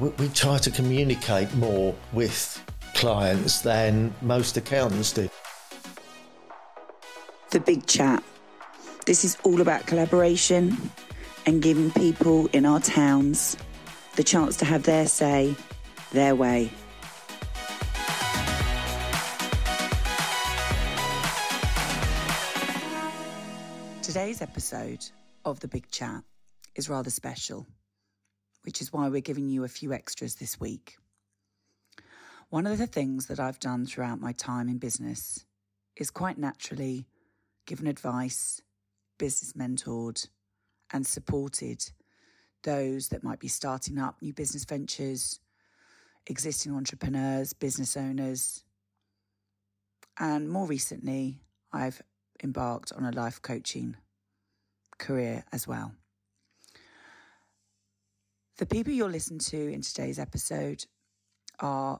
We, we try to communicate more with clients than most accountants do. The Big Chat. This is all about collaboration and giving people in our towns the chance to have their say, their way. Today's episode of The Big Chat is rather special, which is why we're giving you a few extras this week. One of the things that I've done throughout my time in business is quite naturally given advice, business mentored, and supported those that might be starting up new business ventures, existing entrepreneurs, business owners. And more recently, I've embarked on a life coaching career as well. The people you'll listen to in today's episode are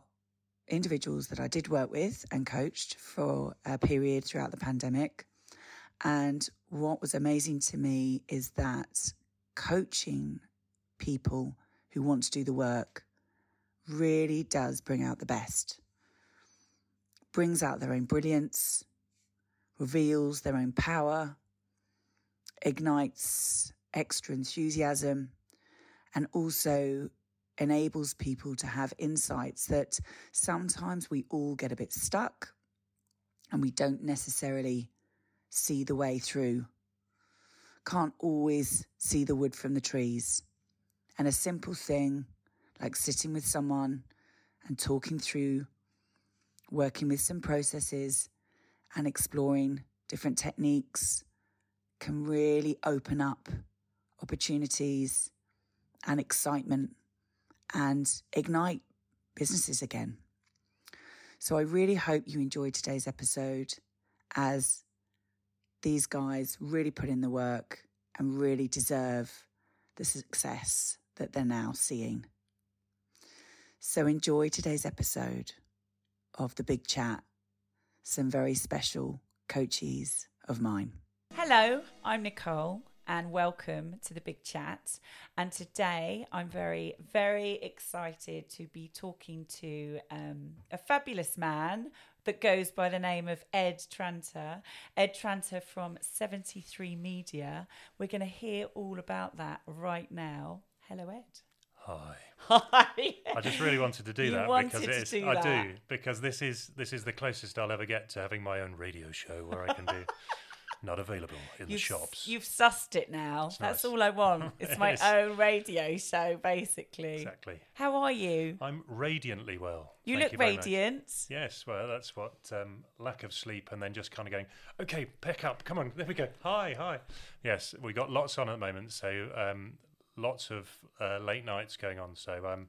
individuals that I did work with and coached for a period throughout the pandemic. And what was amazing to me is that coaching people who want to do the work really does bring out the best, brings out their own brilliance, reveals their own power, ignites extra enthusiasm, and also enables people to have insights that sometimes we all get a bit stuck and we don't necessarily see the way through. Can't always see the wood from the trees. And a simple thing like sitting with someone and talking through, working with some processes and exploring different techniques can really open up opportunities and excitement and ignite businesses again. So I really hope you enjoyed today's episode as these guys really put in the work and really deserve the success that they're now seeing. So enjoy today's episode of The Big Chat. Some very special coaches of mine. Hello, I'm Nicole and welcome to the Big Chat. And today I'm very, very excited to be talking to um, a fabulous man that goes by the name of Ed Tranter. Ed Tranter from 73 Media. We're going to hear all about that right now. Hello, Ed. Hi. Hi. I just really wanted to do You that because it is, do I that. do because this is this is the closest I'll ever get to having my own radio show where I can do not available in the You've, shops. you've sussed it now. That's nice. all I want. It's my own radio show, basically. Exactly. How are you? I'm radiantly well. You Thank look much. radiant. Yes, well, that's what um, lack of sleep and then just kind of going, okay, pick up, come on, there we go. Hi, hi. Yes, we got lots on at the moment, so um, lots of uh, late nights going on. So, um,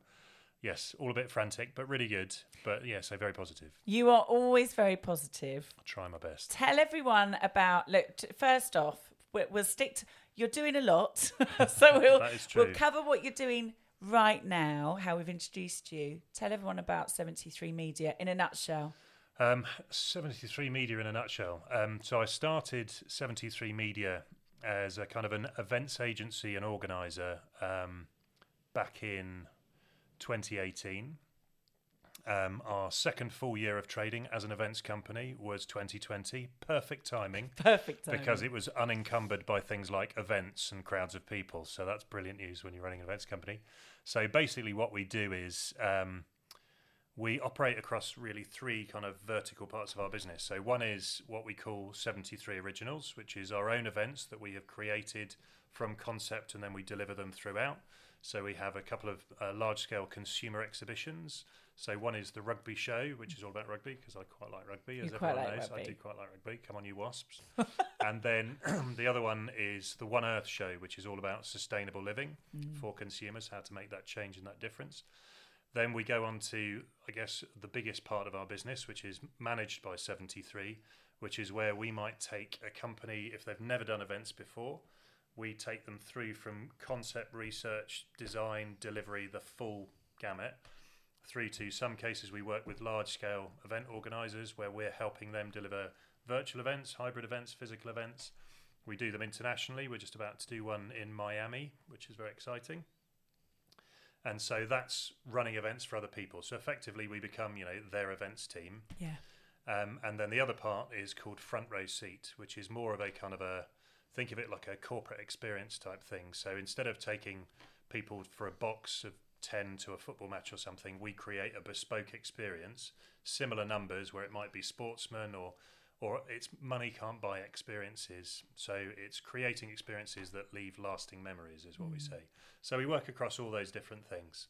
yes, all a bit frantic, but really good. But yeah, so very positive. You are always very positive. I'll try my best. Tell everyone about. Look, t- first off, we- we'll stick. To, you're doing a lot, so we'll we'll cover what you're doing right now. How we've introduced you. Tell everyone about 73 Media in a nutshell. Um, 73 Media in a nutshell. Um, so I started 73 Media as a kind of an events agency and organizer um, back in 2018. Um, our second full year of trading as an events company was 2020. Perfect timing. Perfect. Timing. Because it was unencumbered by things like events and crowds of people. So that's brilliant news when you're running an events company. So basically, what we do is um, we operate across really three kind of vertical parts of our business. So one is what we call 73 Originals, which is our own events that we have created from concept and then we deliver them throughout. So we have a couple of uh, large scale consumer exhibitions. So one is the rugby show, which is all about rugby because I quite like rugby, as You everyone like knows. I do quite like rugby. Come on, you wasps. and then the other one is the One Earth show, which is all about sustainable living Mm. for consumers, how to make that change and that difference. Then we go on to, I guess, the biggest part of our business, which is managed by 73, which is where we might take a company, if they've never done events before, we take them through from concept research, design, delivery, the full gamut, through to some cases we work with large scale event organisers where we're helping them deliver virtual events, hybrid events, physical events. We do them internationally. We're just about to do one in Miami, which is very exciting. And so that's running events for other people. So effectively, we become, you know, their events team. Yeah. Um, and then the other part is called front row seat, which is more of a kind of a think of it like a corporate experience type thing. So instead of taking people for a box of 10 to a football match or something, we create a bespoke experience, similar numbers where it might be sportsmen or or it's money can't buy experiences. So it's creating experiences that leave lasting memories is what we hmm. say. So we work across all those different things.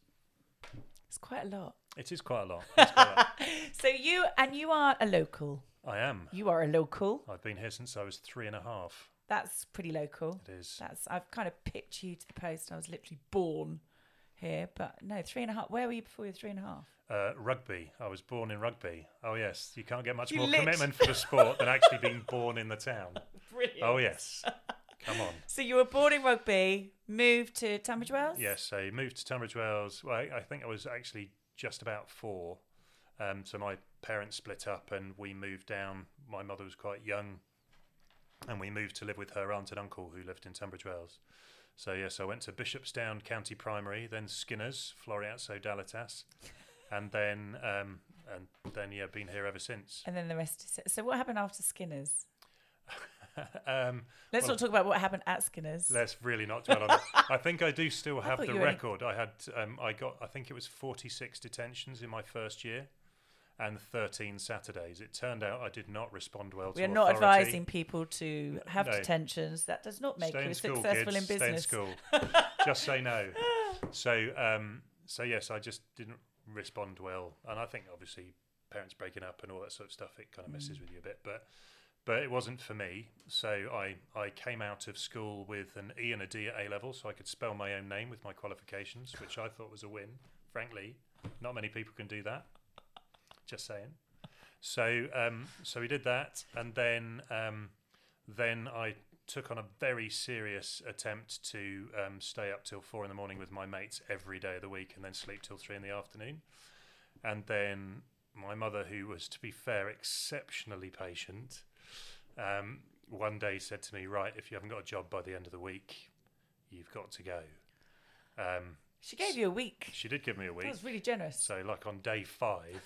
It's quite a lot. It is quite a lot. Quite a lot. So you and you are a local. I am. You are a local. I've been here since I was three and a half. That's pretty local. It is. That's I've kind of picked you to the post. I was literally born here, but no, three and a half. Where were you before you were three and a half? Uh, rugby. I was born in rugby. Oh yes, you can't get much You more lit- commitment for the sport than actually being born in the town. Brilliant. Oh yes, come on. So you were born in rugby, moved to Tunbridge Wells. Yes, so you moved to Tunbridge Wells. Well, I, I think I was actually just about four. Um, so my parents split up and we moved down. My mother was quite young, and we moved to live with her aunt and uncle who lived in Tunbridge Wells. So yes, I went to Bishopsdown County Primary, then Skinners, Floriazzo Dalitas, and then um, and then yeah, been here ever since. And then the rest is so. What happened after Skinner's? um, Let's Well- not talk about what happened at Skinner's. Let's really not dwell on it. I think I do still have the you were only- record. I had, um, I got, I think it was 46 detentions in my first year, and 13 Saturdays. It turned out I did not respond well we to We are not authority. advising people to have No. detentions. That does not make you school, successful kids. in business. Stay in school. just say no. So, um, so yes, I just didn't respond well, and I think obviously parents breaking up and all that sort of stuff it kind of messes Mm. with you a bit, but. But it wasn't for me, so I, I came out of school with an E and a D at A level, so I could spell my own name with my qualifications, which I thought was a win. Frankly, not many people can do that. Just saying. So um, so we did that, and then um, then I took on a very serious attempt to um, stay up till four in the morning with my mates every day of the week, and then sleep till three in the afternoon. And then my mother, who was, to be fair, exceptionally patient, um, one day said to me, "Right, if you haven't got a job by the end of the week, you've got to go." Um, She gave you a week. she did give me a week. That was really generous. So, like on day five,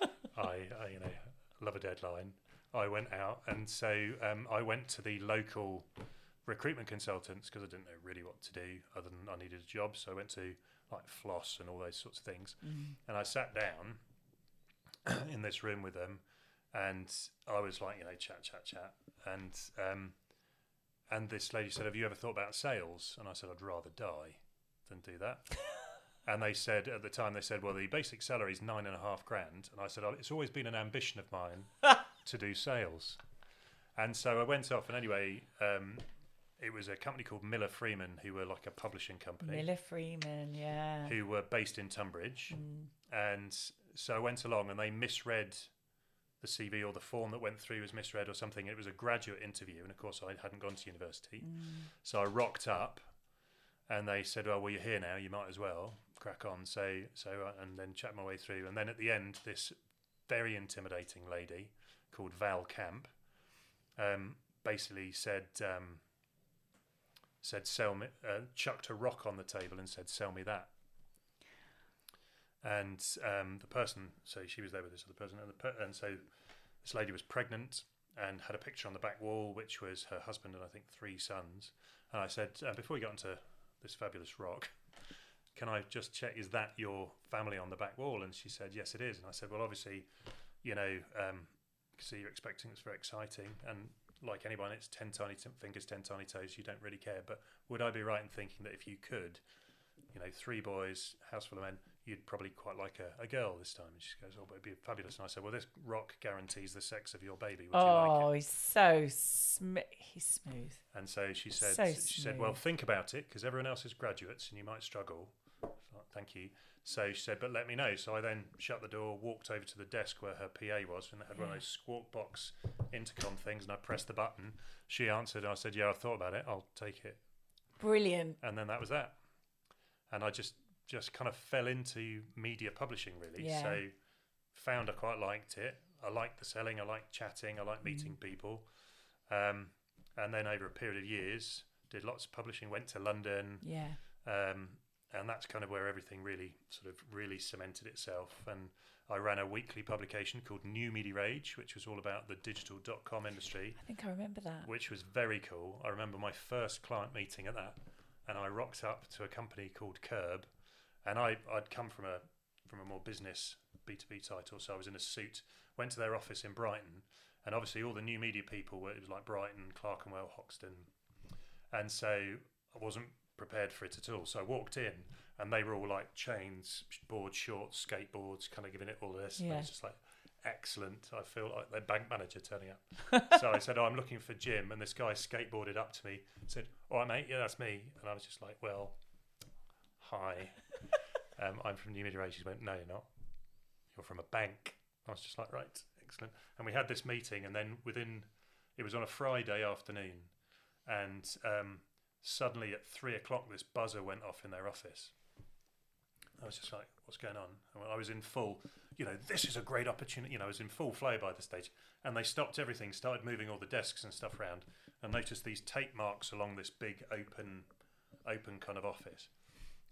I, I, you know, love a deadline. I went out, and so um, I went to the local recruitment consultants because I didn't know really what to do other than I needed a job. So I went to like Floss and all those sorts of things, and I sat down in this room with them, and I was like, you know, chat, chat, chat, and um, and this lady said, "Have you ever thought about sales?" And I said, "I'd rather die than do that." And they said at the time, they said, well, the basic salary is nine and a half grand. And I said, oh, it's always been an ambition of mine to do sales. And so I went off, and anyway, um, it was a company called Miller Freeman, who were like a publishing company, Miller Freeman, yeah. who were based in Tunbridge. And so I went along, and they misread the CV or the form that went through was misread or something. It was a graduate interview, and of course, I hadn't gone to university. So I rocked up, and they said, "Well, well, you're here now. You might as well crack on." So, so, uh, and then chat my way through, and then at the end, this very intimidating lady called Val Camp um, basically said, um, said, "Sell me," uh, chucked a rock on the table and said, "Sell me that." And um, the person, so she was there with this other person, and, the per- and so this lady was pregnant and had a picture on the back wall, which was her husband and I think three sons. And I said, uh, before we got into this fabulous rock, can I just check, is that your family on the back wall? And she said, yes, it is. And I said, well, obviously, you know, um, so you're expecting it's very exciting. And like anyone, it's 10 tiny t- fingers, 10 tiny toes. You don't really care. But would I be right in thinking that if you could, you know, three boys, house full of men, you'd probably quite like a, a girl this time. And she goes, oh, but it'd be fabulous. And I said, well, this rock guarantees the sex of your baby. Would you like? Oh, he's so sm- he's smooth. And so she said, So she said, well, think about it because everyone else is graduates and you might struggle. Thank you. So she said, but let me know. So I then shut the door, walked over to the desk where her PA was, and it had one of those squawk box intercom things, and I pressed the button. She answered, and I said, yeah, I've thought about it. I'll take it. Brilliant. And then that was that. And I just just kind of fell into media publishing really. Yeah. So found I quite liked it. I liked the selling. I liked chatting. I liked meeting people. Um, and then over a period of years, did lots of publishing. Went to London. Yeah. Um, and that's kind of where everything really sort of really cemented itself. And I ran a weekly publication called New Media Age, which was all about the digital dot com industry, I think I remember that. which was very cool. I remember my first client meeting at that, and I rocked up to a company called Curb, and I I'd come from a from a more business B two B title, so I was in a suit. Went to their office in Brighton, and obviously all the new media people were it was like Brighton, Clerkenwell, Hoxton, and so I wasn't prepared for it at all. So I walked in, and they were all like chains, board shorts, skateboards, kind of giving it all this. And I Yeah. was just like, excellent. I feel like their bank manager turning up. so I said, oh, I'm looking for Jim, and this guy skateboarded up to me, said, all right, mate, yeah, that's me. And I was just like, well, hi. um, I'm from New Media Age. He went, no, you're not. You're from a bank. I was just like, right, excellent. And we had this meeting, and then within, it was on a Friday afternoon, and um, suddenly at three o'clock, this buzzer went off in their office. I was just like, what's going on? And I was in full, you know, this is a great opportunity. You know, I was in full flow by the stage. And they stopped everything, started moving all the desks and stuff around, and noticed these tape marks along this big open, open kind of office.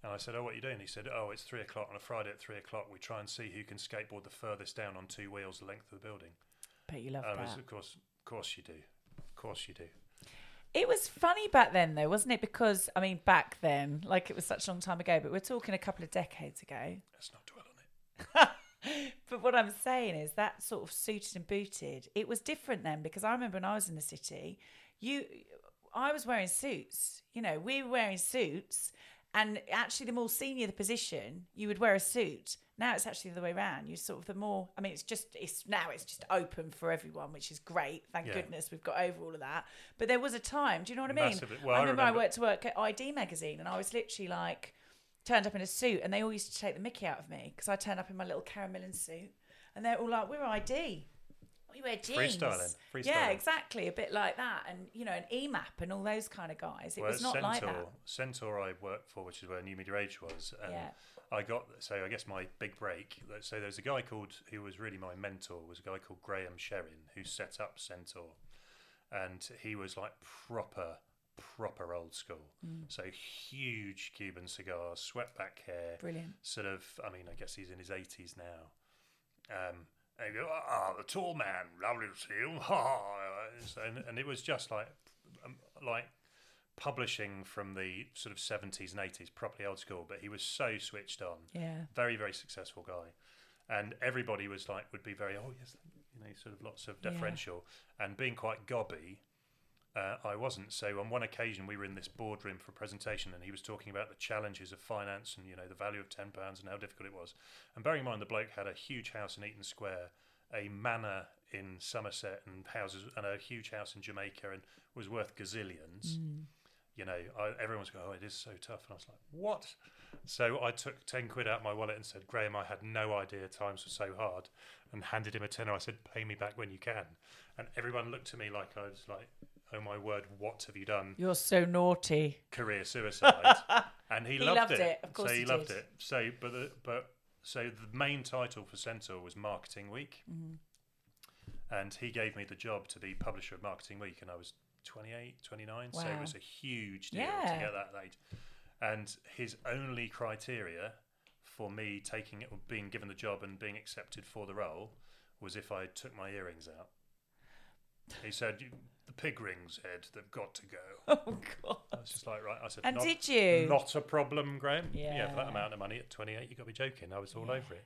And I said, "Oh, what are you doing?" He said, "Oh, it's three o'clock on a Friday at three o'clock. We try and see who can skateboard the furthest down on two wheels the length of the building." Bet you love was, that. of course, of course you do, of course you do. It was funny back then, though, wasn't it? Because I mean, back then, like it was such a long time ago, but we're talking a couple of decades ago. Let's not dwell on it. but what I'm saying is that sort of suited and booted. It was different then because I remember when I was in the city, you, I was wearing suits. You know, we were wearing suits, and actually, the more senior the position, you would wear a suit. Now it's actually the other way around. You sort of the more. I mean, it's just it's now it's just open for everyone, which is great. Thank Yeah. goodness we've got over all of that. But there was a time. Do you know what I mean? Massively. Well, I I remember I remember- worked to work at ID magazine, and I was literally like turned up in a suit, and they all used to take the mickey out of me because I turned up in my little caramel suit, and they're all like, "We're ID." We wear jeans. Freestyling, Yeah, exactly. A bit like that. And, you know, an EMAP and all those kind of guys. It well, was not Centaur, like that. Centaur I worked for, which is where New Media Age was. And Yeah. I got, so I guess my big break. So there's a guy called, who was really my mentor, was a guy called Graham Sherren, who set up Centaur. And he was like proper, proper old school. Mm. So huge Cuban cigars, swept back hair. Brilliant. Sort of, I mean, I guess he's in his 80s now. Um, and you go, ah, the tall man, lovely to see you. So- and, and it was just like, um, like publishing from the sort of 70s and 80s, properly old school. But he was so switched on. Yeah. Very, very successful guy. And everybody was like, would be very, oh, yes, you know, sort of lots of Yeah. deferential. And being quite gobby, uh, I wasn't. So on one occasion, we were in this boardroom for a presentation, and he was talking about the challenges of finance and you know the value of ten pounds and how difficult it was. And bearing in mind, the bloke had a huge house in Eaton Square, a manor in Somerset, and houses, and a huge house in Jamaica, and was worth gazillions. You know, I, everyone's going, "Oh, it is so tough," and I was like, "What?" So I took ten quid out of my wallet and said, "Graham, I had no idea times were so hard," and handed him a tenner. I said, "Pay me back when you can." And everyone looked at me like I was like, "Oh my word, what have you done?" You're so naughty. career suicide, and he, He loved, loved it. it, of course so he, he loved did. it. So, but the, but so the main title for Centaur was Marketing Week, Mm-hmm. and he gave me the job to be publisher of Marketing Week, and I was 28, 29, so it was a huge deal Yeah. to get that age. And his only criteria for me taking it, being given the job and being accepted for the role, was if I took my earrings out. He said, "The pig rings, Ed. They've got to go." Oh, God. I was just like, right. I said, And not, did you? Not a problem, Graham. Yeah. for that Yeah. amount of money at 28, you got to be joking. I was all over it.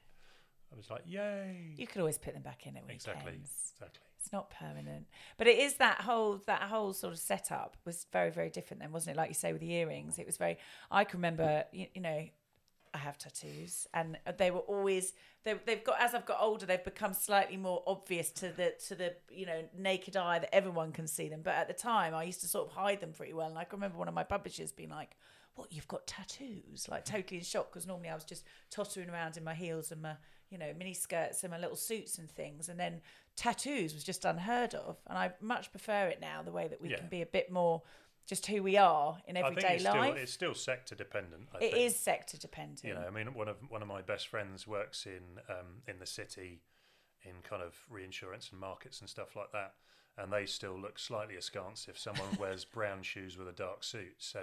I was like, yay. You could always put them back in at weekends. exactly. Exactly. It's not permanent, but it is that whole that whole sort of setup was very very different then, wasn't it? Like you say with the earrings, it was very. I can remember, you, you know, I have tattoos, and they were always they, they've got as I've got older, they've become slightly more obvious to the to the you know naked eye that everyone can see them. But at the time, I used to sort of hide them pretty well. And I can remember one of my publishers being like, "What? You've got tattoos?" Like totally in shock because normally I was just tottering around in my heels and my you know mini skirts and my little suits and things, and then tattoos was just unheard of. And I much prefer it now the way that we Yeah. can be a bit more just who we are in everyday it's life. still, it's still sector dependent. I It think. is sector dependent. You know, I mean, one of one of my best friends works in um, in the city, in kind of reinsurance and markets and stuff like that, and they still look slightly askance if someone wears brown shoes with a dark suit. So,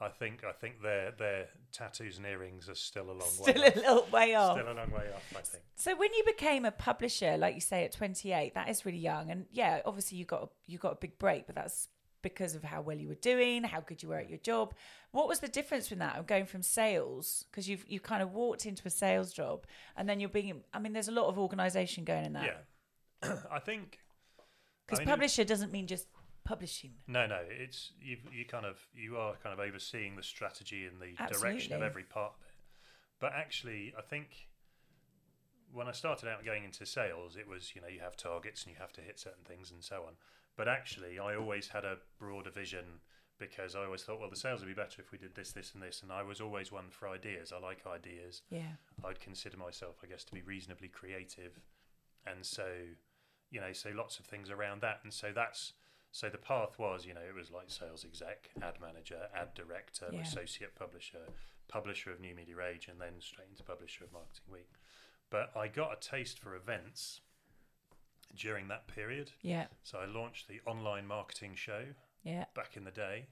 I think I think their their tattoos and earrings are still a long Still way. a little way off. Still a long way off, I think. So when you became a publisher, like you say, at 28, that is really young, and yeah, obviously you got a, you got a big break, but that's because of how well you were doing, how good you were at mm. your job. What was the difference in that of going from sales because you've you kind of walked into a sales job and then you're being? I mean, there's a lot of organisation going in that Yeah, I think because I mean, publisher doesn't mean just publishing. No, no, it's you. You kind of you are kind of overseeing the strategy and the direction of every part of it. But actually, I think when I started out going into sales, it was you know you have targets and you have to hit certain things and so on. But actually, I always had a broader vision because I always thought, well, the sales would be better if we did this, this, and this. And I was always one for ideas. I like ideas. Yeah, I'd consider myself, I guess, to be reasonably creative, and so, you know, so lots of things around that, and so that's so the path was, you know, it was like sales exec, ad manager, ad director, Yeah. associate publisher, publisher of New Media Age, and then straight into publisher of Marketing Week. But I got a taste for events during that period, yeah, so I launched the online marketing show yeah. back in the day.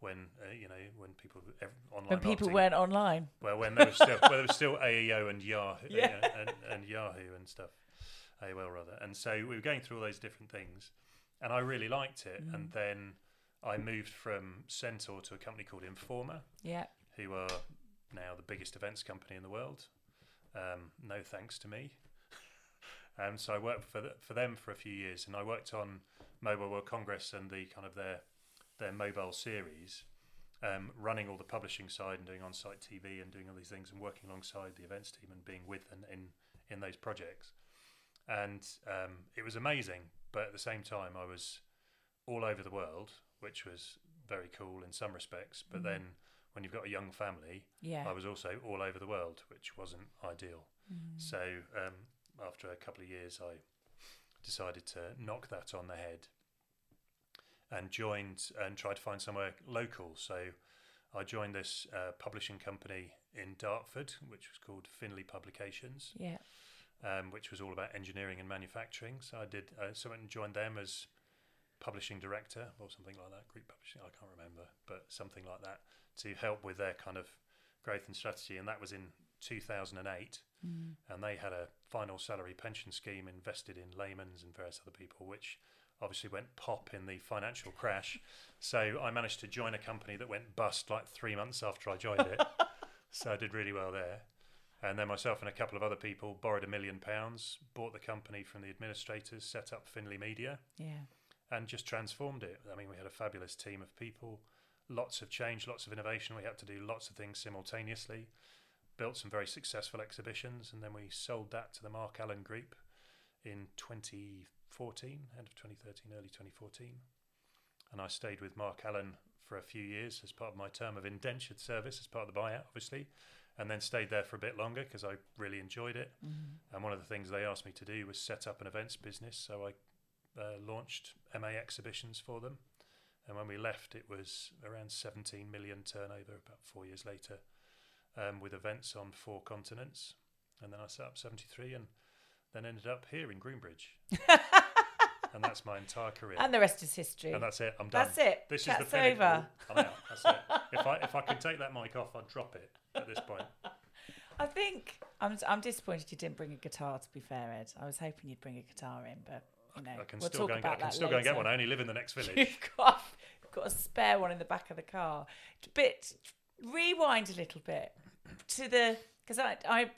When uh, you know when people ev- online When people weren't online, well, when there was still well, there was still AEO and Yahoo Yeah. uh, and, and Yahoo and stuff, AOL rather. And so we were going through all those different things, and I really liked it. Mm. And then I moved from Centaur to a company called Informa, yeah, who are now the biggest events company in the world. Um, no thanks to me. Um, so I worked for th- for them for a few years, and I worked on Mobile World Congress and the kind of their their mobile series, um, running all the publishing side and doing on-site TV and doing all these things and working alongside the events team and being with and in in those projects. And um, it was amazing, but at the same time, I was all over the world, which was very cool in some respects. But then, when you've got a young family, yeah. I was also all over the world, which wasn't ideal. So um, after a couple of years, I decided to knock that on the head and joined and tried to find somewhere local. So I joined this uh, publishing company in Dartford, which was called Findlay Publications, yeah. um, which was all about engineering and manufacturing. So I did. Uh, so I went and joined them as publishing director or something like that. Group publishing, I can't remember, but something like that to help with their kind of growth and strategy. And that was in 2008. Mm. And they had a final salary pension scheme invested in Lehman's and various other people, which obviously went pop in the financial crash. So I managed to join a company that went bust like three months after I joined it. so I did really well there. And then myself and a couple of other people borrowed a million pounds, bought the company from the administrators, set up Findlay Media, Yeah. and just transformed it. I mean, we had a fabulous team of people, lots of change, lots of innovation. We had to do lots of things simultaneously, built some very successful exhibitions, and then we sold that to the Mark Allen Group in 2014, end of 2013, early 2014. And I stayed with Mark Allen for a few years as part of my term of indentured service, as part of the buyout, obviously, and then stayed there for a bit longer because I really enjoyed it. And one of the things they asked me to do was set up an events business. So I uh, launched MA exhibitions for them. And when we left, it was around 17 million turnover about four years later, um, with events on four continents. And then I set up 73 and then ended up here in Greenbridge. and that's my entire career. And the rest is history. And that's it. I'm done. That's it. This Chat's is the pinnacle. over. I'm out. That's it. If I if I could take that mic off, I'd drop it at this point. I think I'm I'm disappointed you didn't bring a guitar. To be fair, Ed, I was hoping you'd bring a guitar in, but you know, I can we'll still go and get, I can still go and get one. I only live in the next village. You've got you've got a spare one in the back of the car. But rewind a little bit to the because I I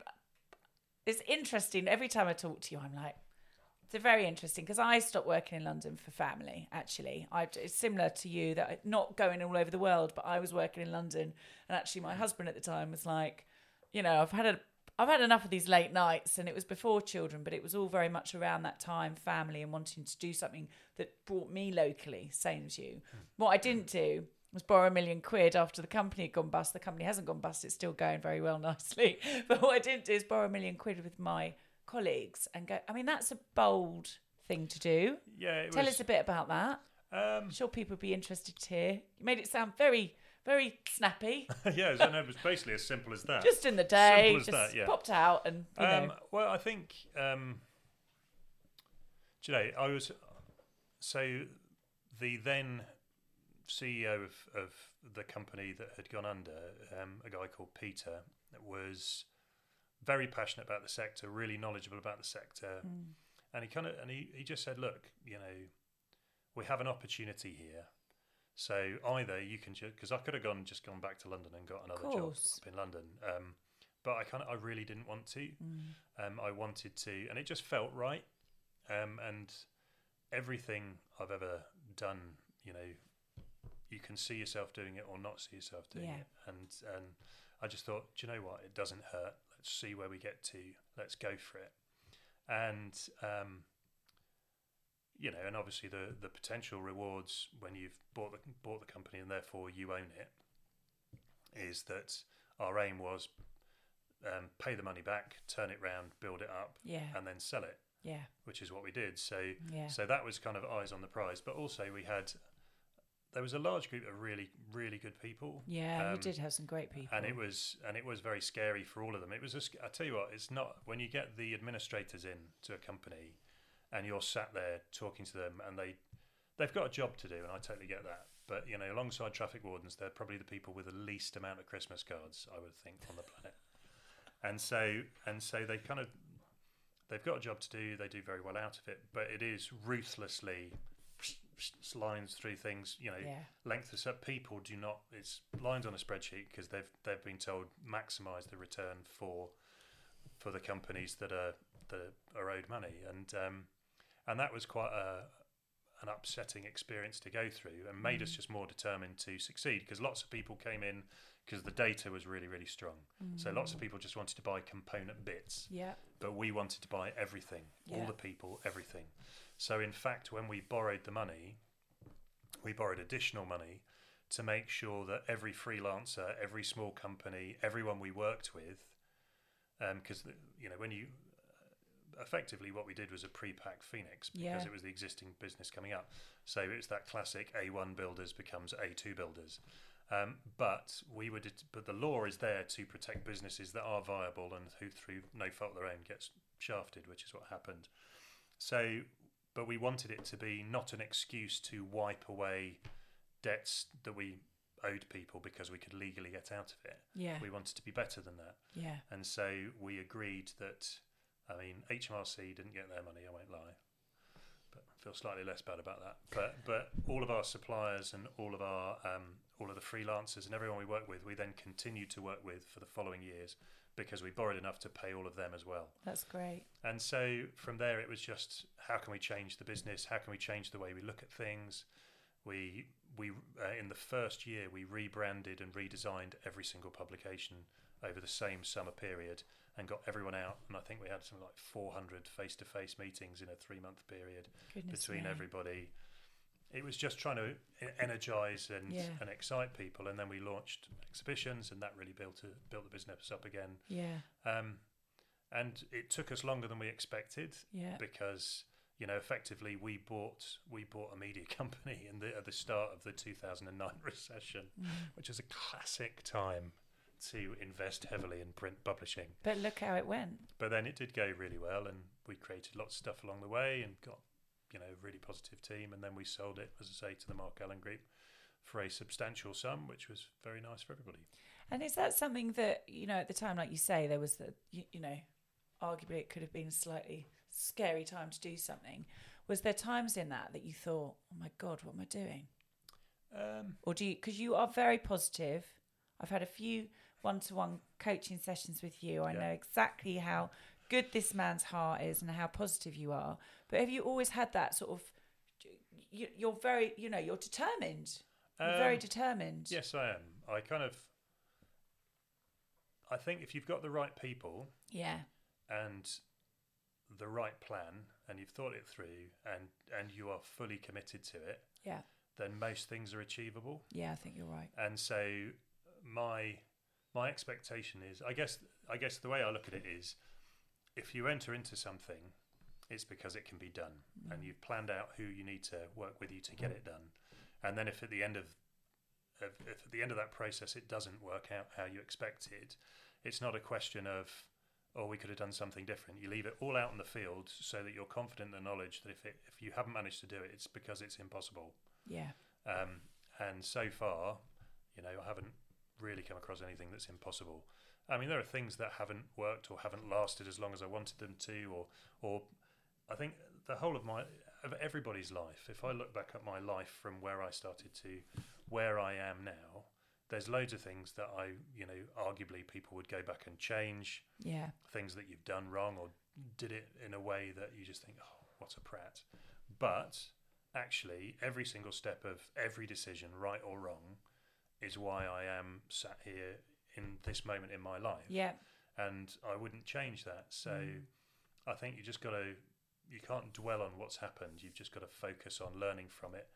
it's interesting every time I talk to you. I'm like. It's very interesting because I stopped working in London for family. Actually, I, it's similar to you that I- not going all over the world, but I was working in London, and actually, my husband at the time was like, you know, I've had a I've had enough of these late nights, and it was before children, but it was all very much around that time, family, and wanting to do something that brought me locally, same as you. Hmm. What I didn't do was borrow a million quid after the company had gone bust. The company hasn't gone bust; it's still going very well, nicely. But what I didn't do is borrow a million quid with my colleagues and go. I mean, that's a bold thing to do. Yeah, it Tell was, us a bit about that. Um, I'm sure people would be interested to hear. You made it sound very, very snappy. yeah, so no, it was basically as simple as that. just in the day, Simple as just that, yeah. popped out and you Um, know. well, I think, um, do you know, I was so the then CEO of, of the company that had gone under, um, a guy called Peter, was very passionate about the sector, really knowledgeable about the sector, and he kind of and he, he just said, look, you know, we have an opportunity here. So either you can just because I could have gone just gone back to London and got another job up in London, um, but I kind of I really didn't want to. Um, I wanted to, and it just felt right. Um, and everything I've ever done, you know, you can see yourself doing it or not see yourself doing Yeah. it. And and I just thought, do you know what? It doesn't hurt. Let's see where we get to. Let's go for it. And um, you know, and obviously the the potential rewards when you've bought the bought the company and therefore you own it is that our aim was um, pay the money back, turn it round, build it up, Yeah. and then sell it, Yeah. which is what we did. So Yeah. so that was kind of eyes on the prize. But also we had there was a large group of really really good people. Yeah, you Um, did have some great people. and it was and it was very scary for all of them. It was a sc- I tell you what, it's not when you get the administrators in to a company, and you're sat there talking to them, and they they've got a job to do, and I totally get that. But you know, alongside traffic wardens, they're probably the people with the least amount of Christmas cards, I would think, on the planet. And so and so they kind of they've got a job to do. They do very well out of it, but it is ruthlessly lines through things. You know, Yeah. length of set. People do not. It's lines on a spreadsheet because they've they've been told maximise the return for for the companies that are that are owed money, and um, and that was quite a an upsetting experience to go through, and made us just more determined to succeed because lots of people came in because the data was really really strong. So lots of people just wanted to buy component bits yeah. but we wanted to buy everything, all the people, everything. So in fact, when we borrowed the money, we borrowed additional money to make sure that every freelancer, every small company, everyone we worked with, because you know when you effectively what we did was a pre-pack Phoenix because Yeah. it was the existing business coming up. So it's that classic A1 builders becomes A2 builders. Um, but we would, but the law is there to protect businesses that are viable and who, through no fault of their own, gets shafted, which is what happened. So, but we wanted it to be not an excuse to wipe away debts that we owed people because we could legally get out of it. Yeah. We wanted to be better than that. Yeah. And so we agreed that, I mean, HMRC didn't get their money, I won't lie. But I feel slightly less bad about that. But but all of our suppliers and all of our um, all of the freelancers and everyone we work with, we then continued to work with for the following years because we borrowed enough to pay all of them as well. That's great. And so from there, it was just how can we change the business? How can we change the way we look at things? We we uh, in the first year we rebranded and redesigned every single publication over the same summer period and got everyone out. And I think we had something like 400 face-to-face meetings in a three-month period Goodness between me. everybody. It was just trying to energize and Yeah. and excite people, and then we launched exhibitions, and that really built a, built the business up again. Yeah. Um, and it took us longer than we expected Yeah. because you know effectively we bought we bought a media company in the, at the start of the 2009 recession, Mm. which is a classic time to invest heavily in print publishing. But look how it went. But then it did go really well, and we created lots of stuff along the way and got you know a really positive team, and then we sold it as I say to the Mark Allen Group for a substantial sum, which was very nice for everybody. And is that something that you know at the time, like you say, there was the you, you know, arguably it could have been a slightly scary time to do something. Was there times in that that you thought, "Oh my God, what am I doing?" Um, Or do you? Because you are very positive. I've had a few one-to-one coaching sessions with you. I Yeah. know exactly how good this man's heart is and how positive you are. But have you always had that sort of? You, you're very, you know, you're determined. You're very Um, determined. Yes, I am. I kind of. I think if you've got the right people Yeah. and the right plan, and you've thought it through, and and you are fully committed to it, Yeah. then most things are achievable. Yeah, I think you're right. And so my my expectation is, I guess, I guess the way I look at it is, if you enter into something, it's because it can be done, and you've planned out who you need to work with you to get it done. And then if at the end of if, if at the end of that process it doesn't work out how you expected, it's not a question of oh we could have done something different. You leave it all out in the field so that you're confident in the knowledge that if it, if you haven't managed to do it, it's because it's impossible. Yeah. Um, and so far, you know, I haven't really come across anything that's impossible. I mean, there are things that haven't worked or haven't lasted as long as I wanted them to, or, or I think the whole of my, of everybody's life. If I look back at my life from where I started to where I am now, there's loads of things that I, you know, arguably people would go back and change Yeah. things that you've done wrong or did it in a way that you just think, oh, what a prat. But actually, every single step of every decision, right or wrong, is why I am sat here in this moment in my life. Yeah. And I wouldn't change that. So mm. I think you just got to, you can't dwell on what's happened. You've just got to focus on learning from it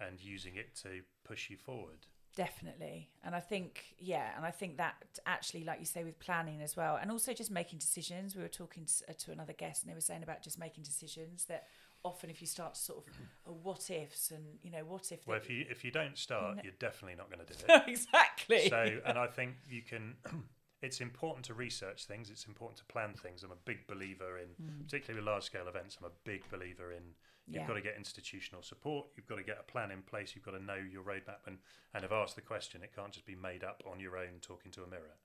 and using it to push you forward. Definitely. And I think, yeah, and I think that actually, like you say, with planning as well, and also just making decisions. We were talking to, uh, to another guest and they were saying about just making decisions that often if you start to sort of what ifs and, you know, what if. Well, if you if you don't start, you're definitely not going to do it. exactly. So, and I think you can. It's important to research things. It's important to plan things. I'm a big believer in, hmm. particularly with large scale events. I'm a big believer in. You've Yeah. got to get institutional support. You've got to get a plan in place. You've got to know your roadmap and and have asked the question. It can't just be made up on your own, talking to a mirror.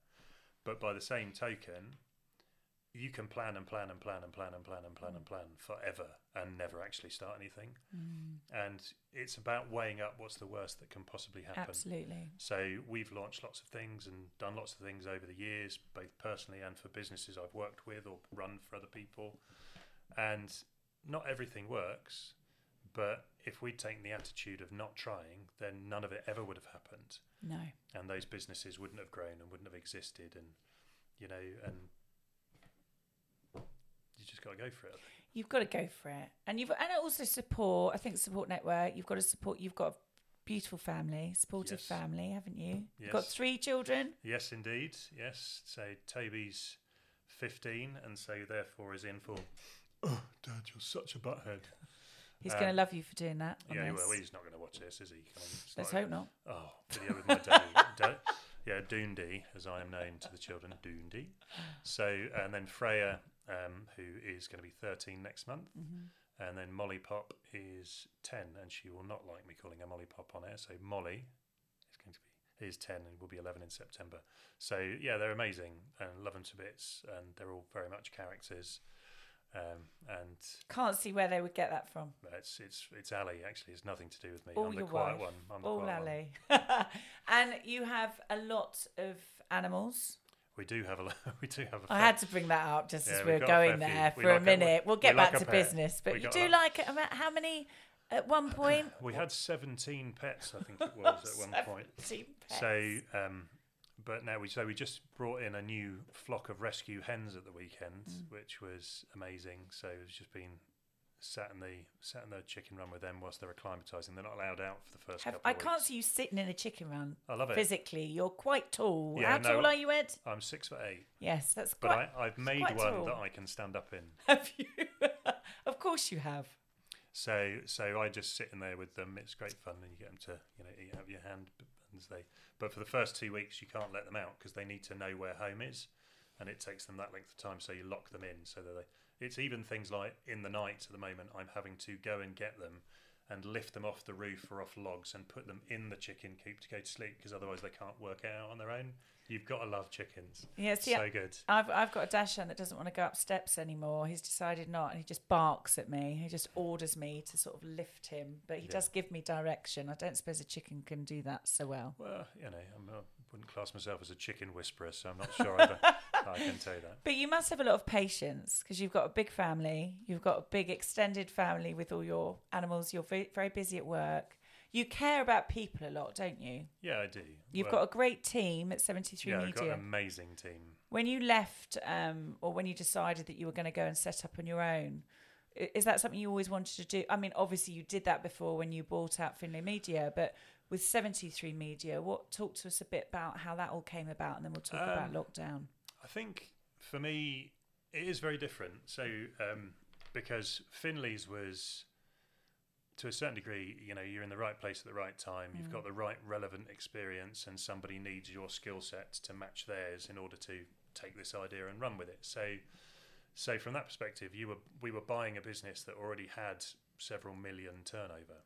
But by the same token, you can plan and plan and plan and plan and plan and plan and mm. plan forever and never actually start anything. Mm. And it's about weighing up what's the worst that can possibly happen. Absolutely. So we've launched lots of things and done lots of things over the years, both personally and for businesses I've worked with or run for other people. And not everything works, but if we'd taken the attitude of not trying, then none of it ever would have happened. No. And those businesses wouldn't have grown and wouldn't have existed. And, you know, and just got to go for it. You've got to go for it. And you've and also support, I think support network, you've got to support you've got a beautiful family, supportive Yes. family, haven't you? You've got three children. Yes, indeed. Yes. So Toby's 15 and so therefore is in for, oh, Dad, you're such a butthead. He's Um, going to love you for doing that. Yeah, well, he's not going to watch this, is he? I mean, Let's like, hope not. Oh, video with my daddy. Da- yeah, Doondy, as I am known to the children, Doondy. So, and then Freya, um, who is going to be 13 next month. Mm-hmm. And then Molly Pop is 10, and she will not like me calling her Molly Pop on air. So, Molly is going to be is 10 and will be 11 in September. So, yeah, they're amazing and love them to bits, and they're all very much characters. Um, and Can't see where they would get that from. it's it's it's Ali actually. It's nothing to do with me. All I'm the quiet wife. one. I'm the All quiet one. alley. and you have a lot of animals. We do have a we do have a. I fair- had to bring that up just Yeah, as we were a going few. there We for a like minute. we- we'll get we back a to business, but We you do a- like How many at one point? We had 17 pets, I think it was at one point. 17 So, um, but now we so we just brought in a new flock of rescue hens at the weekend, Mm. which was amazing. So it's just been sat in the sat in the chicken run with them whilst they're acclimatising. They're not allowed out for the first Have- couple I can't see you sitting in a chicken run. I love it. Physically, you're quite tall. Yeah, How no, tall are you, Ed? I'm six foot eight, Yes, that's but quite. I, I've made one tall. that I can stand up in. Have you? of course you have. So so I just sit in there with them. It's great fun, and you get them to you know eat out of your hand. And they, but for the first two weeks, you can't let them out because they need to know where home is, and it takes them that length of time. So you lock them in so that they. It's even things like in the night at the moment. I'm having to go and get them and lift them off the roof or off logs and put them in the chicken coop to go to sleep because otherwise they can't work out on their own. You've got to love chickens. Yes, so yeah. good. I've I've got a Dachshund that doesn't want to go up steps anymore. He's decided not, and he just barks at me. He just orders me to sort of lift him, but he Yeah. does give me direction. I don't suppose a chicken can do that so well. Well, you know, I'm, I wouldn't class myself as a chicken whisperer, so I'm not sure either. I can tell you that. But you must have a lot of patience because you've got a big family. You've got a big extended family with all your animals. You're very, busy at work. You care about people a lot, don't you? Yeah, I do. You've Well, got a great team at 73 yeah, I've got an amazing team. When you left, um, or when you decided that you were going to go and set up on your own, is that something you always wanted to do? I mean, obviously you did that before when you bought out Findlay Media, but with 73 Media, what talk to us a bit about how that all came about, and then we'll talk about Um, lockdown. I think for me, it is very different. So, um, because Findlay's was, to a certain degree, you know, you're in the right place at the right time. You've got the right relevant experience, and somebody needs your skill set to match theirs in order to take this idea and run with it. So, so from that perspective, you were we were buying a business that already had several million turnover.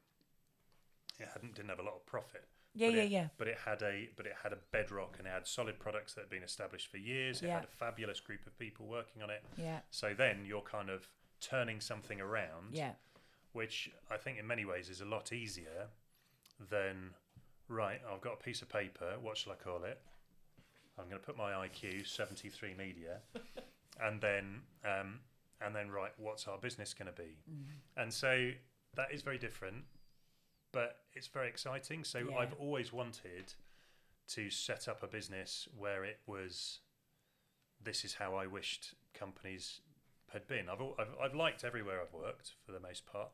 It hadn't didn't have a lot of profit. Yeah, yeah, it- yeah. But it had a but it had a bedrock and it had solid products that had been established for years. It Yeah. had a fabulous group of people working on it. Yeah, So then you're kind of turning something around, yeah, which I think in many ways is a lot easier than right. I've got a piece of paper. What shall I call it? I'm going to put my IQ 73 media, and then um, and then right. What's our business going to be? And so that is very different, but it's very exciting. So Yeah. I've always wanted to set up a business where it was. This is how I wished companies had been. I've, I've I've liked everywhere I've worked for the most part.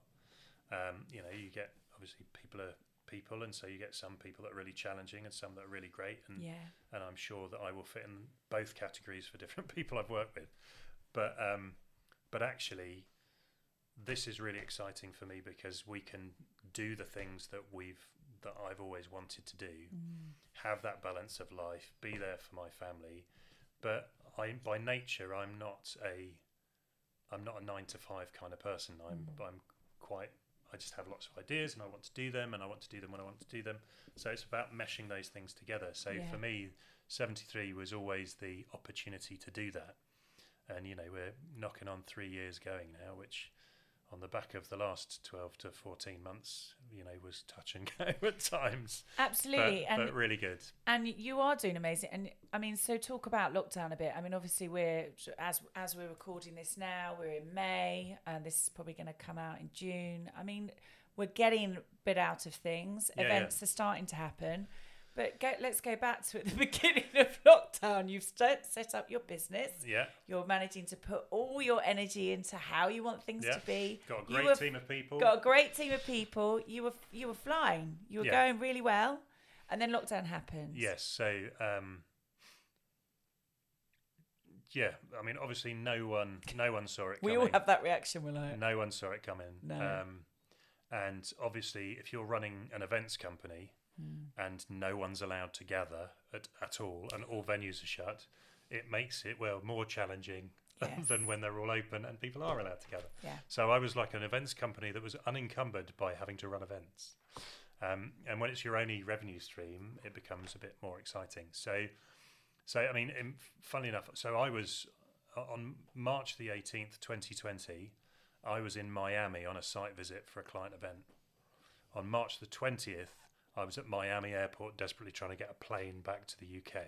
Um, you know, you get obviously people are people, and so you get some people that are really challenging and some that are really great, and yeah. and I'm sure that I will fit in both categories for different people I've worked with. But um, but actually, this is really exciting for me because we can do the things that we've that I've always wanted to do, mm. have that balance of life, be there for my family. But I, by nature, I'm not a I'm not a nine to five kind of person. I'm mm. I'm quite I just have lots of ideas and I want to do them and I want to do them when I want to do them. So it's about meshing those things together. So Yeah. for me, 73 was always the opportunity to do that. And you know, we're knocking on 3 years going now, which on the back of the last 12 to 14 months, you know, was touch and go at times. Absolutely, But, and but really good. and you are doing amazing. And I mean, so talk about lockdown a bit. I mean, obviously we're as as we're recording this now, we're in May, and this is probably going to come out in June. I mean, we're getting a bit out of things. Yeah, Events are starting to happen. But go, let's go back to at the beginning of lockdown. You've set, set up your business. Yeah. You're managing to put all your energy into how you want things Yeah. to be. Got a great were- team of people. Got a great team of people. You were you were flying. You were Yeah. going really well, and then lockdown happened. Yes. So, um, yeah, I mean, obviously, no one, no one saw it. we coming. all have that reaction. We're like, No one saw it coming. No. Um, and obviously, if you're running an events company Hmm. and no one's allowed to gather at, at all, and all venues are shut, it makes it well more challenging Yes. than when they're all open and people are allowed to gather. Yeah. So I was like an events company that was unencumbered by having to run events. Um, and when it's your only revenue stream, it becomes a bit more exciting. So, so I mean, in, funnily enough, so I was on March the eighteenth, twenty twenty. I was in Miami on a site visit for a client event. On March the twentieth, I was at Miami Airport, desperately trying to get a plane back to the UK.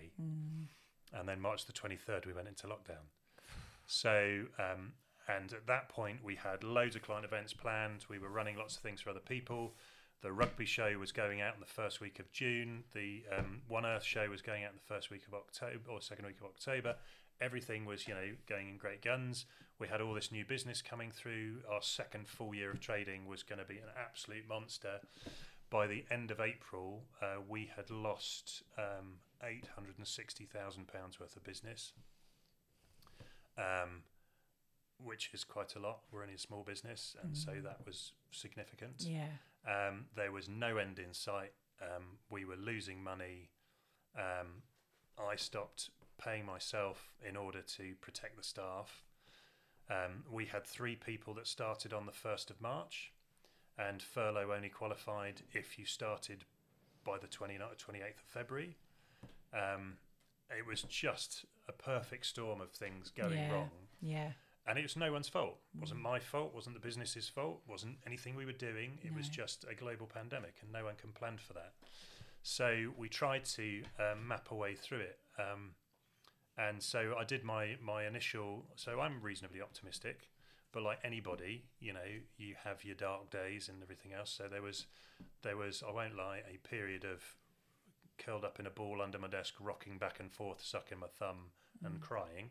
And then March the twenty third, we went into lockdown. So, um, and at that point, we had loads of client events planned. We were running lots of things for other people. The rugby show was going out in the first week of June. The um, One Earth show was going out in the first week of October or second week of October. Everything was, you know, going in great guns. We had all this new business coming through. Our second full year of trading was going to be an absolute monster. By the end of April, uh, we had lost um, eight hundred and sixty thousand pounds worth of business um, which is quite a lot. We're only a small business, and so that was significant. yeah, Um, there was no end in sight. Um, we were losing money. Um, I stopped paying myself in order to protect the staff. Um, we had three people that started on the 1st of March, and furlough only qualified if you started by the 29th, 28th of February. Um, it was just a perfect storm of things going yeah, wrong yeah, and it was no one's fault. It wasn't my fault. wasn't the business's fault. wasn't anything we were doing. It was just a global pandemic, and no one can plan for that. So we tried to um, map a way through it. Um, and so I did my my initial. So I'm reasonably optimistic. But like anybody, you know, you have your dark days and everything else. So there was, there was, I won't lie, a period of curled up in a ball under my desk, rocking back and forth, sucking my thumb and crying,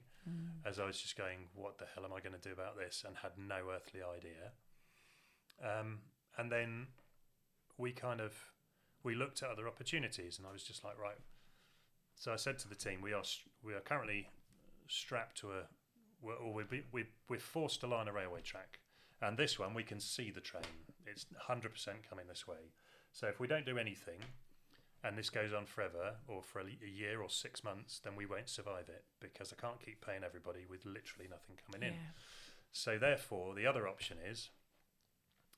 as I was just going, "What the hell am I going to do about this?" and had no earthly idea. Um, and then we kind of we looked at other opportunities, and I was just like, right. So I said to the team, we are we are currently strapped to a, we're, or we're, we're, we're forced to line a railway track, and this one we can see the train. It's hundred percent coming this way. So if we don't do anything, and this goes on forever, or for a, a year or six months, then we won't survive it because I can't keep paying everybody with literally nothing coming in. So therefore, the other option is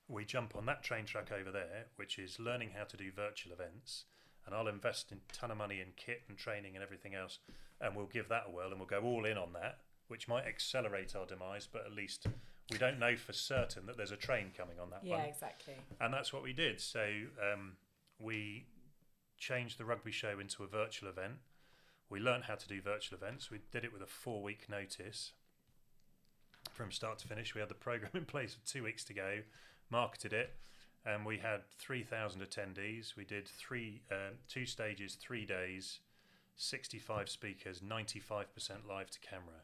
we jump on that train track over there, which is learning how to do virtual events, and I'll invest a ton of money in kit and training and everything else, and we'll give that a whirl, and we'll go all in on that, which might accelerate our demise, but at least we don't know for certain that there's a train coming on that Yeah, one. Yeah, exactly. And that's what we did. So um, we changed the rugby show into a virtual event. We learned how to do virtual events. We did it with a four week notice from start to finish. We had the program in place with two weeks to go, marketed it, and we had 3,000 attendees. We did three, uh, two stages, three days, 65 speakers, 95% live to camera.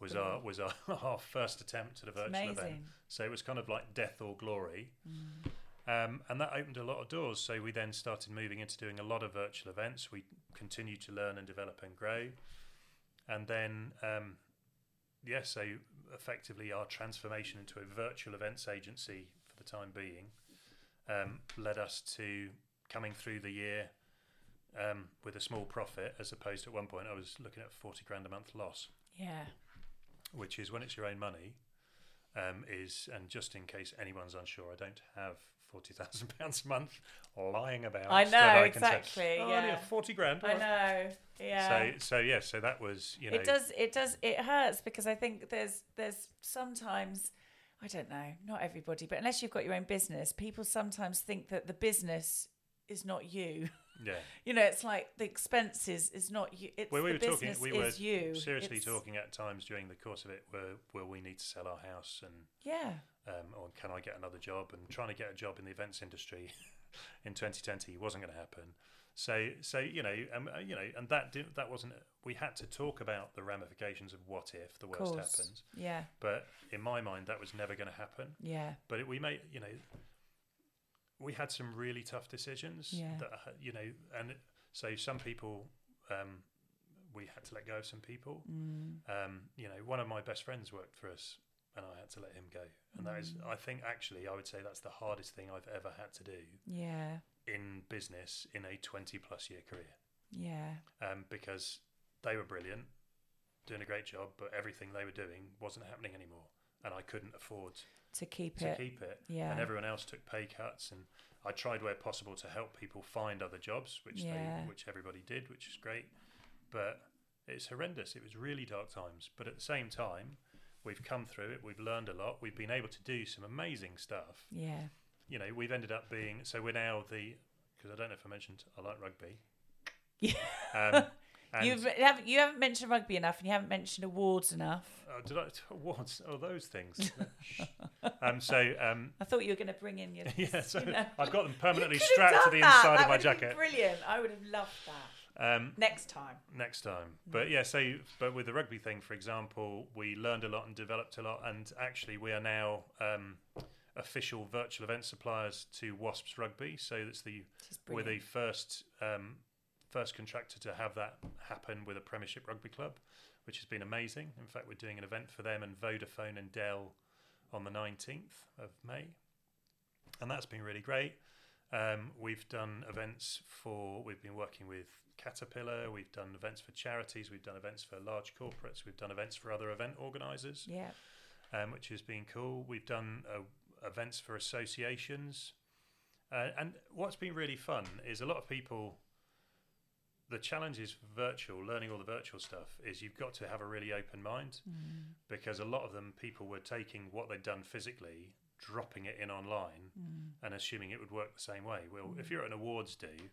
Was our was our, our first attempt at a virtual event. So it was kind of like death or glory. Um, and that opened a lot of doors. So we then started moving into doing a lot of virtual events. We continued to learn and develop and grow. And then, um, yeah, so effectively our transformation into a virtual events agency for the time being um, led us to coming through the year um, with a small profit, as opposed to at one point I was looking at 40 grand a month loss Yeah. Which is when it's your own money, um, is and just in case anyone's unsure, I don't have forty thousand pounds a month lying about. I know, I can say, exactly, oh, yeah. forty grand. I all right." know. Yeah. So so yeah, so that was you know it does it does it hurts because i think there's there's sometimes i don't know not everybody but unless you've got your own business people sometimes think that the business is not you yeah. you know it's like the expenses is not you it's Well, we the were talking. We were you seriously It's- talking at times during the course of it where where we need to sell our house and yeah um, or can I get another job? And trying to get a job in the events industry in 2020 wasn't going to happen. So, so you know, um, uh, you know, and that did, that wasn't. We had to talk about the ramifications of what if the worst happens. yeah But in my mind, that was never going to happen. yeah But it, we made, you know, we had some really tough decisions. Yeah. That uh, you know, and so some people, um, we had to let go of some people. mm. Um, you know, one of my best friends worked for us, and I had to let him go. And that is, Mm. I think, actually, I would say that's the hardest thing I've ever had to do yeah in business in a twenty-plus year career, yeah um, because they were brilliant, doing a great job, but everything they were doing wasn't happening anymore, and I couldn't afford to keep to it keep it. yeah And everyone else took pay cuts, and I tried where possible to help people find other jobs, which Yeah. they, which everybody did, which is great. But it's horrendous. It was really dark times. But at the same time, we've come through it. We've learned a lot. We've been able to do some amazing stuff. yeah You know, we've ended up being so we're now the because I don't know if I mentioned I like rugby. yeah Um, and, You've haven't you haven't mentioned rugby enough, and you haven't mentioned awards enough. oh, did I awards? Oh, those things. Um, so um, I thought you were going to bring in your. yeah, so you know. I've got them permanently You could have strapped to the that. inside That of my would have been jacket. Brilliant! I would have loved that. Um, Next time. next time. But yeah, so but with the rugby thing, for example, we learned a lot and developed a lot, and actually we are now um, official virtual event suppliers to Wasps Rugby. So that's the we're the first um, first contractor to have that happen with a Premiership Rugby club, which has been amazing. In fact, we're doing an event for them and Vodafone and Dell on the nineteenth of May, and that's been really great. Um, we've done events for, we've been working with Caterpillar, we've done events for charities, we've done events for large corporates, we've done events for other event organisers, Yeah. um, which has been cool. We've done uh, events for associations. Uh, and what's been really fun is a lot of people, the challenge is virtual, learning all the virtual stuff, is you've got to have a really open mind Mm. because a lot of them, people were taking what they'd done physically, dropping it in online, Mm. and assuming it would work the same way. Well, if you're at an awards do,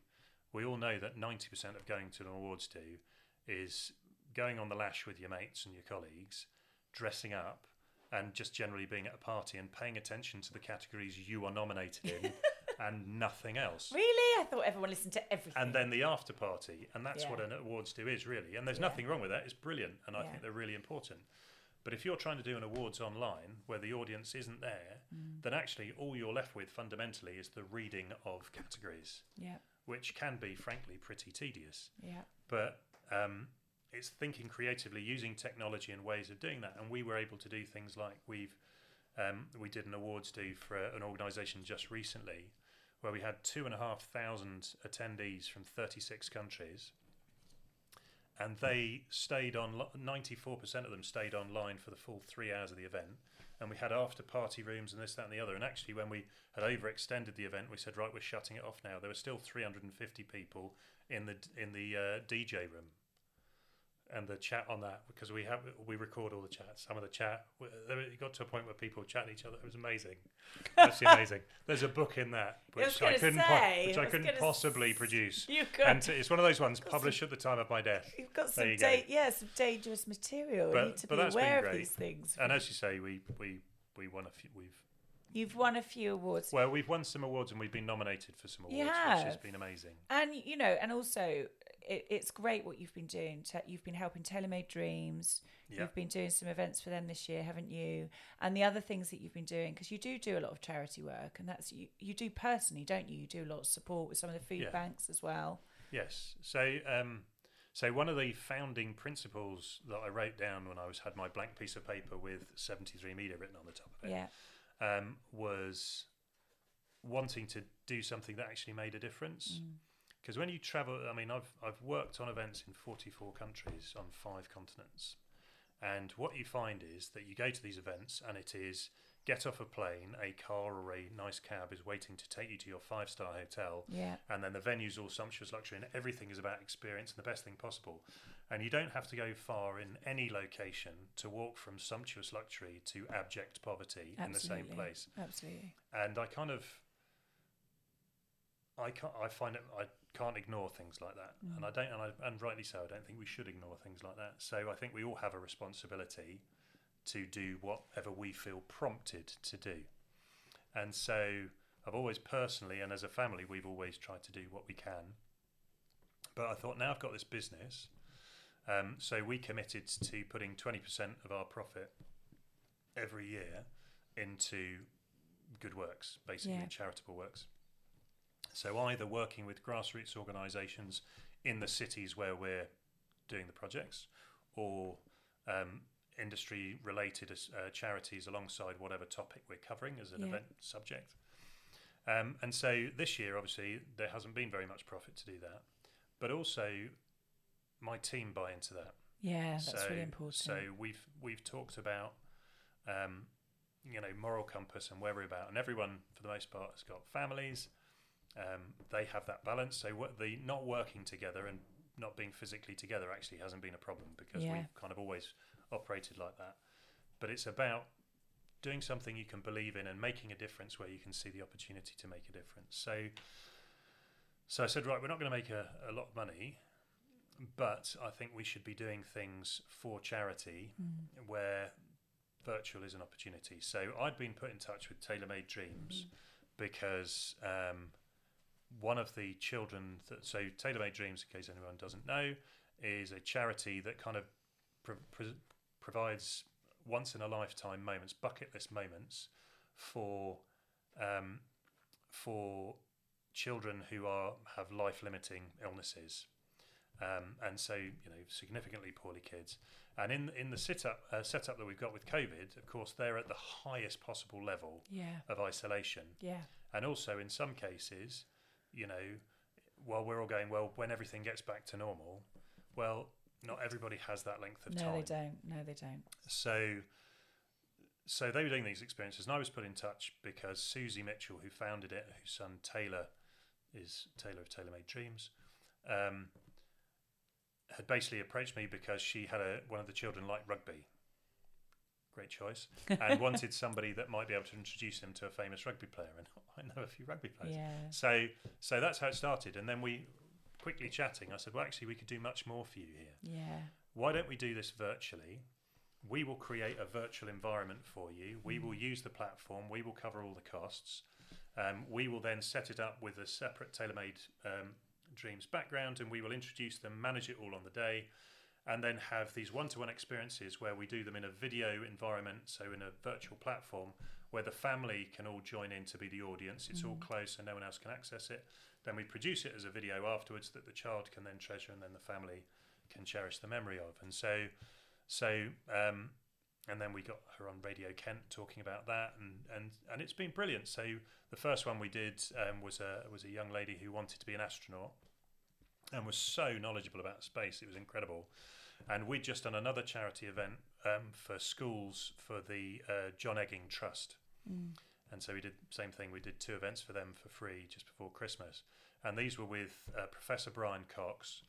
we all know that 90% of going to an awards do is going on the lash with your mates and your colleagues, dressing up, and just generally being at a party and paying attention to the categories you are nominated in and nothing else. Really? I thought everyone listened to everything. And then the after party, and that's what an awards do is really. And there's Yeah. nothing wrong with that. It's brilliant, and I Yeah. think they're really important. But if you're trying to do an awards online where the audience isn't there, Mm. then actually all you're left with fundamentally is the reading of categories, yeah, which can be frankly pretty tedious. yeah, But um, it's thinking creatively, using technology and ways of doing that. And we were able to do things like we've um, we did an awards do for an organisation just recently where we had two and a half thousand attendees from 36 countries. And they stayed on. 94% of them stayed online for the full three hours of the event, and we had after party rooms and this, that, and the other. And actually, when we had overextended the event, we said, right, we're shutting it off now. There were still 350 people in the in the uh, DJ room, and the chat on that because we have we record all the chats. Some of the chat it got to a point where people chat each other. It was amazing, absolutely amazing. There's a book in that which I, gonna couldn't say, which I I, couldn't possibly s- produce. You could. And it's one of those ones published at the time of my death. You've got some you da- yeah, some dangerous material. you need to but be aware of these things. And as you say, we we we won a few. We've You've won a few awards. well, we've won some awards and we've been nominated for some awards, You which has been amazing. And you know, and also, it, it's great what you've been doing. Te- You've been helping TaylorMade Dreams. Yeah. You've been doing some events for them this year, haven't you? And the other things that you've been doing, because you do do a lot of charity work, and that's you. You do personally, don't you? You do a lot of support with some of the food Yeah. banks as well. Yes. So, um, so one of the founding principles that I wrote down when I was had my blank piece of paper with 73 media written on the top of it Yeah, um, was wanting to do something that actually made a difference. Mm. Because when you travel, I mean, I've I've worked on events in 44 countries on five continents, and what you find is that you go to these events and it is get off a plane, a car or a nice cab is waiting to take you to your five star hotel, yeah, and then the venue's all sumptuous luxury and everything is about experience and the best thing possible and you don't have to go far in any location to walk from sumptuous luxury to abject poverty in the same place. Absolutely. and i kind of i can't i find it i can't ignore things like that. Mm. And i don't and, I, and rightly so i don't think we should ignore things like that. So i think we all have a responsibility to do whatever we feel prompted to do. And so I've always personally and as a family we've always tried to do what we can. But I thought now I've got this business, um, so we committed to putting twenty percent of our profit every year into good works, basically Yeah. charitable works. So either working with grassroots organisations in the cities where we're doing the projects, or um, industry related uh, charities alongside whatever topic we're covering as an Yeah. event subject. Um, and so this year, obviously, there hasn't been very much profit to do that, but also my team buy into that. Yeah, that's so, really important. So we've we've talked about, um, you know, moral compass and where we're about, and everyone for the most part has got families. Um, they have that balance. So what the not working together and not being physically together actually hasn't been a problem because Yeah. we've kind of always operated like that. But it's about doing something you can believe in and making a difference where you can see the opportunity to make a difference. So, so I said, right, we're not going to make a, a lot of money, but I think we should be doing things for charity where virtual is an opportunity. So I'd been put in touch with TaylorMade Dreams because um, one of the children that so TaylorMade Dreams, in case anyone doesn't know, is a charity that kind of pro- pro- provides once in a lifetime moments, bucket list moments for um, for children who are have life limiting illnesses. Um, and so, you know, significantly poorly kids, and in in the sit up uh, setup that we've got with COVID, of course, they're at the highest possible level yeah, of isolation, yeah, and also in some cases, you know, while we're all going well, when everything gets back to normal, well, not everybody has that length of no, time. No, they don't. No, they don't. So, so they were doing these experiences, and I was put in touch because Susie Mitchell, who founded it, whose son Taylor is Taylor of Taylor Made Dreams, um, had basically approached me because she had a one of the children like rugby. Great choice, and wanted somebody that might be able to introduce him to a famous rugby player. And I know a few rugby players. Yeah, So, so that's how it started. And then we, quickly chatting, I said, well, actually, we could do much more for you here yeah, why don't we do this virtually? we will create a virtual environment for you. We will use the platform. We will cover all the costs. Um, we will then set it up with a separate tailor-made um, Dreams background, and we will introduce them, manage it all on the day, and then have these one-to-one experiences where we do them in a video environment, so in a virtual platform where the family can all join in to be the audience. It's all closed, so no one else can access it. Then we produce it as a video afterwards that the child can then treasure, and then the family can cherish the memory of. And so, so um, and then we got her on Radio Kent talking about that, and and and it's been brilliant. So the first one we did um, was a was a young lady who wanted to be an astronaut, and was so knowledgeable about space. It was incredible. And we'd just done another charity event um, for schools for the uh, Jon Egging Trust, and so we did same thing. We did two events for them for free just before Christmas, and these were with uh, Professor Brian Cox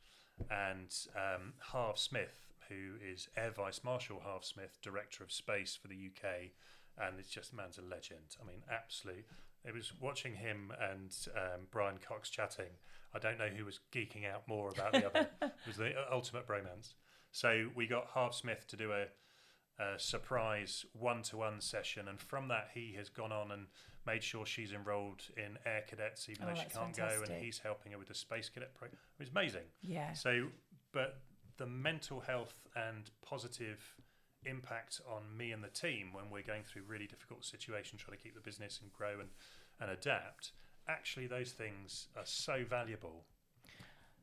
and um, Harv Smith, who is Air Vice Marshal Harv Smith, Director of Space for the UK, and it's just man's a legend. I mean, absolute. It was watching him and um, Brian Cox chatting. I don't know who was geeking out more about the other. it was the ultimate bromance. So we got Harv Smith to do a, surprise one-to-one session, and from that he has gone on and made sure she's enrolled in Air Cadets, even Oh, though she can't go, and he's helping her with the Space Cadet program. It was amazing. Yeah. So, but the mental health and positive impact on me and the team when we're going through really difficult situations, trying to keep the business and grow and, and adapt, actually those things are so valuable.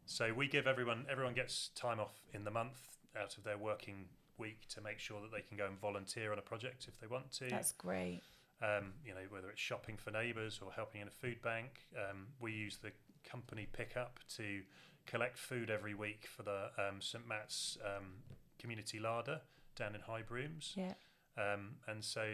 So we give everyone everyone gets time off in the month out of their working week to make sure that they can go and volunteer on a project if they want to That's great. um, you know, whether it's shopping for neighbours or helping in a food bank. Um, we use the company pickup to collect food every week for the um, St Matt's um, Community Larder down in High Brooms. Yeah. Um, and so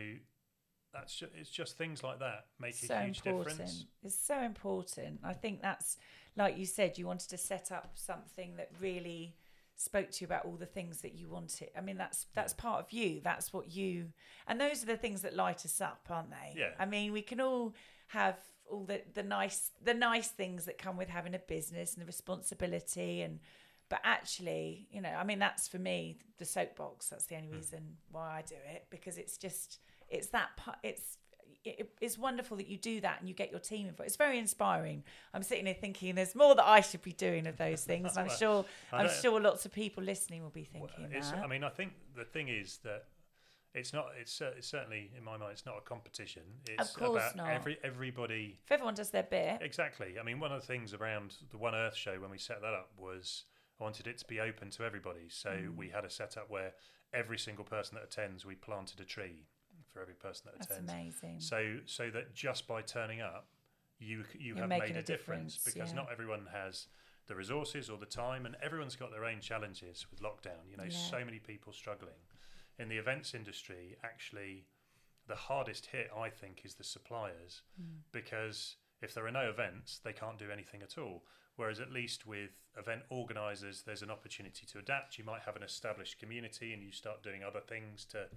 that's just, it's just things like that make so a huge important. difference. It's so important. I think that's like you said, you wanted to set up something that really spoke to you about all the things that you wanted. I mean, that's that's part of you. That's what you and those are the things that light us up, aren't they? Yeah. I mean, we can all have all the the nice the nice things that come with having a business and the responsibility and but actually, you know, I mean, that's for me the soapbox. That's the only hmm. reason why I do it because it's just it's that part. It's it, it's wonderful that you do that and you get your team involved. It's very inspiring. I'm sitting here thinking there's more that I should be doing of those things. And I'm Well, sure I'm sure lots of people listening will be thinking that. I mean, I think the thing is that it's not. It's, cer- it's certainly in my mind. It's not a competition. It's course about not. every everybody if everyone does their bit, Exactly. I mean, one of the things around the One Earth show when we set that up was I wanted it to be open to everybody. So Mm. we had a setup where every single person that attends, we planted a tree for every person that that's attends. amazing. So so that just by turning up, you you You're have made a a difference, difference, because yeah. not everyone has the resources or the time, and everyone's got their own challenges with lockdown. You know, Yeah. so many people struggling. In the events industry, actually, the hardest hit I think is the suppliers Hmm. because if there are no events, they can't do anything at all. Whereas at least with event organisers, there's an opportunity to adapt. You might have an established community, and you start doing other things to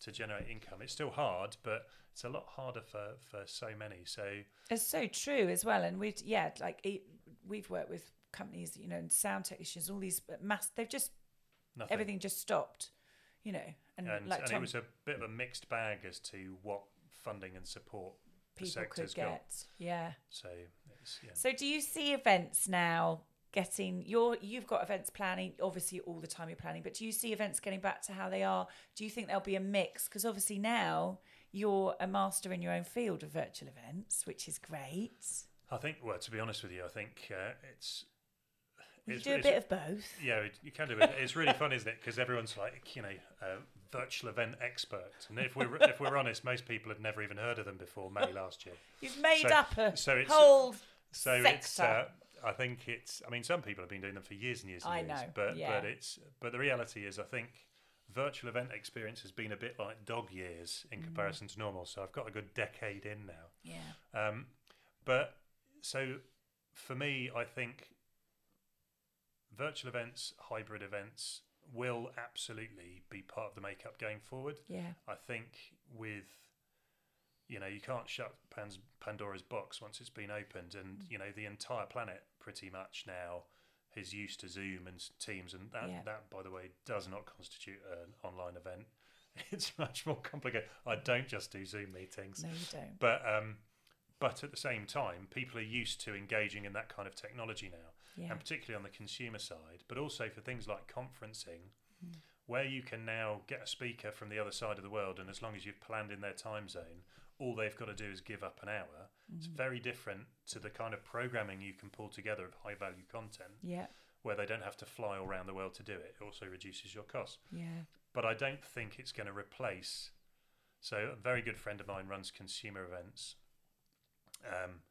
to generate income. It's still hard, but it's a lot harder for for so many. So It's so true as well. And we'd yeah, like we've worked with companies, you know, and sound technicians, all these mass. They've just nothing. everything just stopped, you know, and, and, like and Tom, it was a bit of a mixed bag as to what funding and support the people could sector's get. got. Yeah. So it's, yeah. So do you see events now getting your you've got events planning obviously all the time you're planning but do you see events getting back to how they are do you think there'll be a mix because obviously now you're a master in your own field of virtual events which is great I think, well, to be honest with you, I think uh, it's. you it's- do a bit of both Yeah, you can do it. It's really fun, isn't it? Because everyone's like, you know, a virtual event expert, and if we're if we're honest, most people had never even heard of them before May last year. you've made So- up a so it's- whole So it's. sector Uh, I think it's. I mean, some people have been doing them for years and years and I years. know, But yeah. but it's. But the reality is, I think virtual event experience has been a bit like dog years Mm. in comparison to normal. So I've got a good decade in now. yeah Um, but so for me, I think virtual events, hybrid events will absolutely be part of the makeup going forward. yeah I think with you know you can't shut Pan's, Pandora's box once it's been opened, and Mm. you know the entire planet pretty much now is used to Zoom and Teams, and that Yeah. that by the way does not constitute an online event. it's much more complicated. I don't just do Zoom meetings. No, you don't. But um, but at the same time, people are used to engaging in that kind of technology now, Yeah. and particularly on the consumer side, but also for things like conferencing, Mm. where you can now get a speaker from the other side of the world, and as long as you've planned in their time zone, all they've got to do is give up an hour. It's Mm-hmm. very different to the kind of programming you can pull together of high value content, Yeah. where they don't have to fly all around the world to do it. It also reduces your costs Yeah. but I don't think it's going to replace. So a very good friend of mine runs consumer events, um,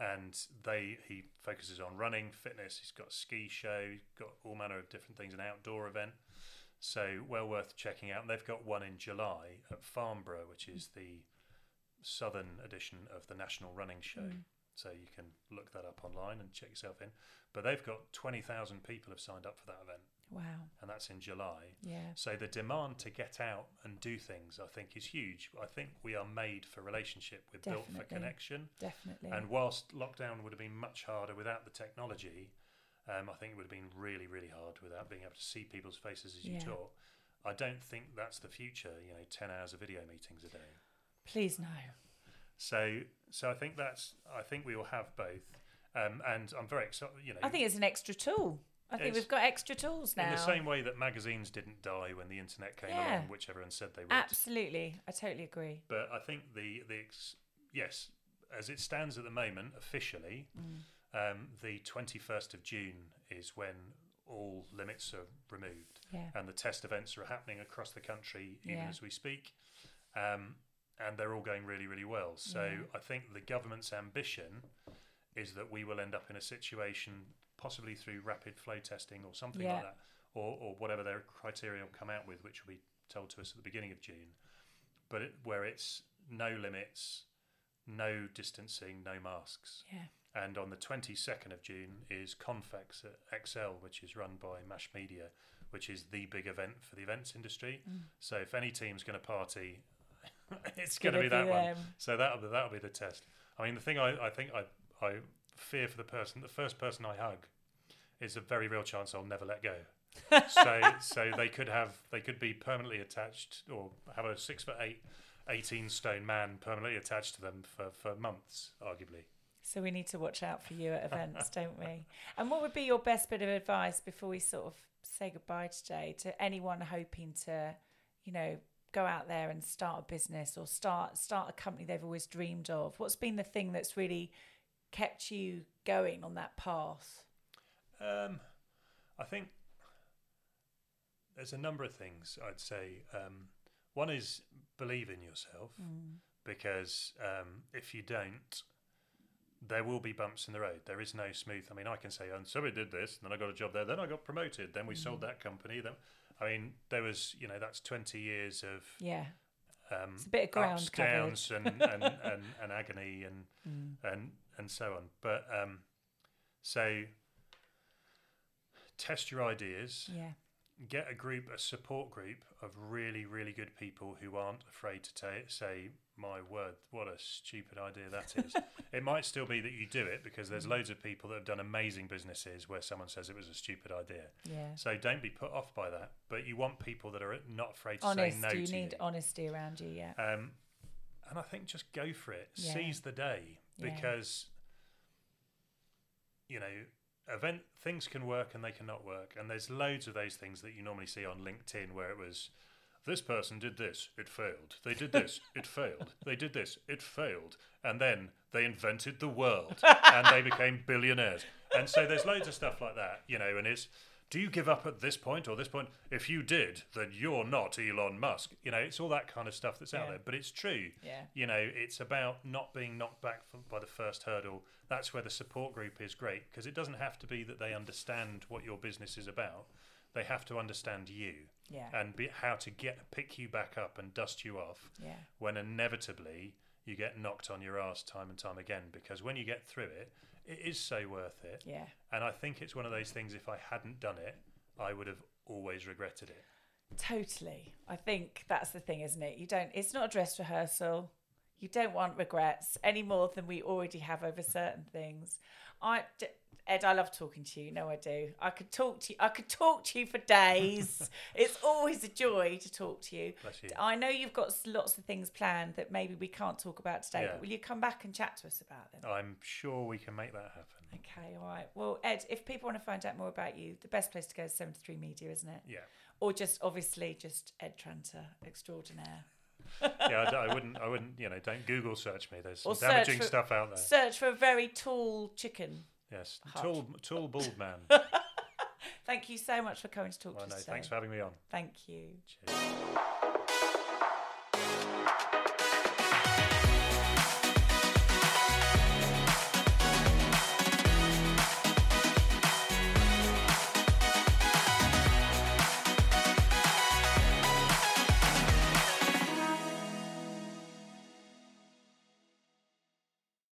and they he focuses on running, fitness. He's got ski show, got all manner of different things, an outdoor event. So well worth checking out. And they've got one in July at Farnborough, which is the southern edition of the National Running Show. Mm. So you can look that up online and check yourself in. But they've got twenty thousand people have signed up for that event, Wow. and that's in July. Yeah. So the demand to get out and do things, I think, is huge. I think we are made for relationship. We're built for connection. Definitely. And whilst lockdown would have been much harder without the technology, um, I think it would have been really, really hard without being able to see people's faces as you Yeah. talk. I don't think that's the future. You know, ten hours of video meetings a day. Please no. So, so I think that's. I think we will have both. Um, and I'm very excited. You know, I think it's an extra tool. I think we've got extra tools now. in the same way that magazines didn't die when the internet came Yeah. along, which everyone said they would. Absolutely. I totally agree. But I think the the ex- yes, as it stands at the moment, officially, Mm. um, the twenty first of June is when all limits are removed, Yeah. and the test events are happening across the country even Yeah. as we speak, um, and they're all going really really well. So Yeah. I think the government's ambition is that we will end up in a situation, possibly through rapid flow testing or something Yeah. like that, or, or whatever their criteria will come out with, which will be told to us at the beginning of June. But it, where it's no limits, no distancing, no masks. Yeah. And on the 22nd of June is Confex at ExCeL, which is run by Mash Media, which is the big event for the events industry. Mm. So if any team's going to party, it's going to be that one. them. So that'll be, that'll be the test. I mean, the thing I, I think I, I fear for the person, the first person I hug, is a very real chance I'll never let go. so so they could have they could be permanently attached or have a six foot eight, 18 stone man permanently attached to them for, for months, arguably. So we need to watch out for you at events, don't we? And what would be your best bit of advice before we sort of say goodbye today to anyone hoping to, you know, go out there and start a business or start start a company they've always dreamed of? What's been the thing that's really kept you going on that path? Um, I think there's a number of things I'd say. Um, one is believe in yourself because um, if you don't, there will be bumps in the road. There is no smooth. I mean, I can say, "And so we did this, and then I got a job there, then I got promoted, then we sold that company." Then, I mean, there was, you know, that's 20 years of Yeah. um, It's a bit of ground ups, downs, and, and, and, and agony, and and and so on. But um, so test your ideas. Yeah. Get a group, a support group of really, really good people who aren't afraid to ta- say, "My word, what a stupid idea that is." it might still be that you do it because there's loads of people that have done amazing businesses where someone says it was a stupid idea. Yeah. So don't be put off by that. But you want people that are not afraid to Honest. say no you to need you. honesty around you, yeah. Um, and I think just go for it. Yeah. Seize the day Yeah. because you know event things can work and they cannot work. And there's loads of those things that you normally see on LinkedIn where it was this person did this, it failed. They did this, it failed. They did this, it failed. And then they invented the world and they became billionaires. And so there's loads of stuff like that, you know, and it's do you give up at this point or this point? If you did, then you're not Elon Musk. You know, it's all that kind of stuff that's out Yeah. there. But it's true. Yeah. You know, it's about not being knocked back from, by the first hurdle. That's where the support group is great because it doesn't have to be that they understand what your business is about. They have to understand you Yeah. and be, how to get pick you back up and dust you off Yeah. when inevitably you get knocked on your ass time and time again. Because when you get through it, it is so worth it. Yeah. And I think it's one of those things. If I hadn't done it, I would have always regretted it. Totally. I think that's the thing, isn't it? You don't, it's not a dress rehearsal. You don't want regrets any more than we already have over certain things. I, d- Ed, I love talking to you. No, I do. I could talk to you. I could talk to you for days. it's always a joy to talk to you. You. I know you've got lots of things planned that maybe we can't talk about today. Yeah. But will you come back and chat to us about them? I'm sure we can make that happen. Okay, all right. Well, Ed, if people want to find out more about you, the best place to go is 73 Media, isn't it? Yeah. Or just obviously just Ed Tranter extraordinaire. yeah, I, I wouldn't. I wouldn't. You know, don't Google search me. There's some damaging for- stuff out there. Search for a very tall chicken. Yes, Hot. tall, tall, bald man. Thank you so much for coming to talk well, to no, us today. thanks for having me on. Thank you. Cheers.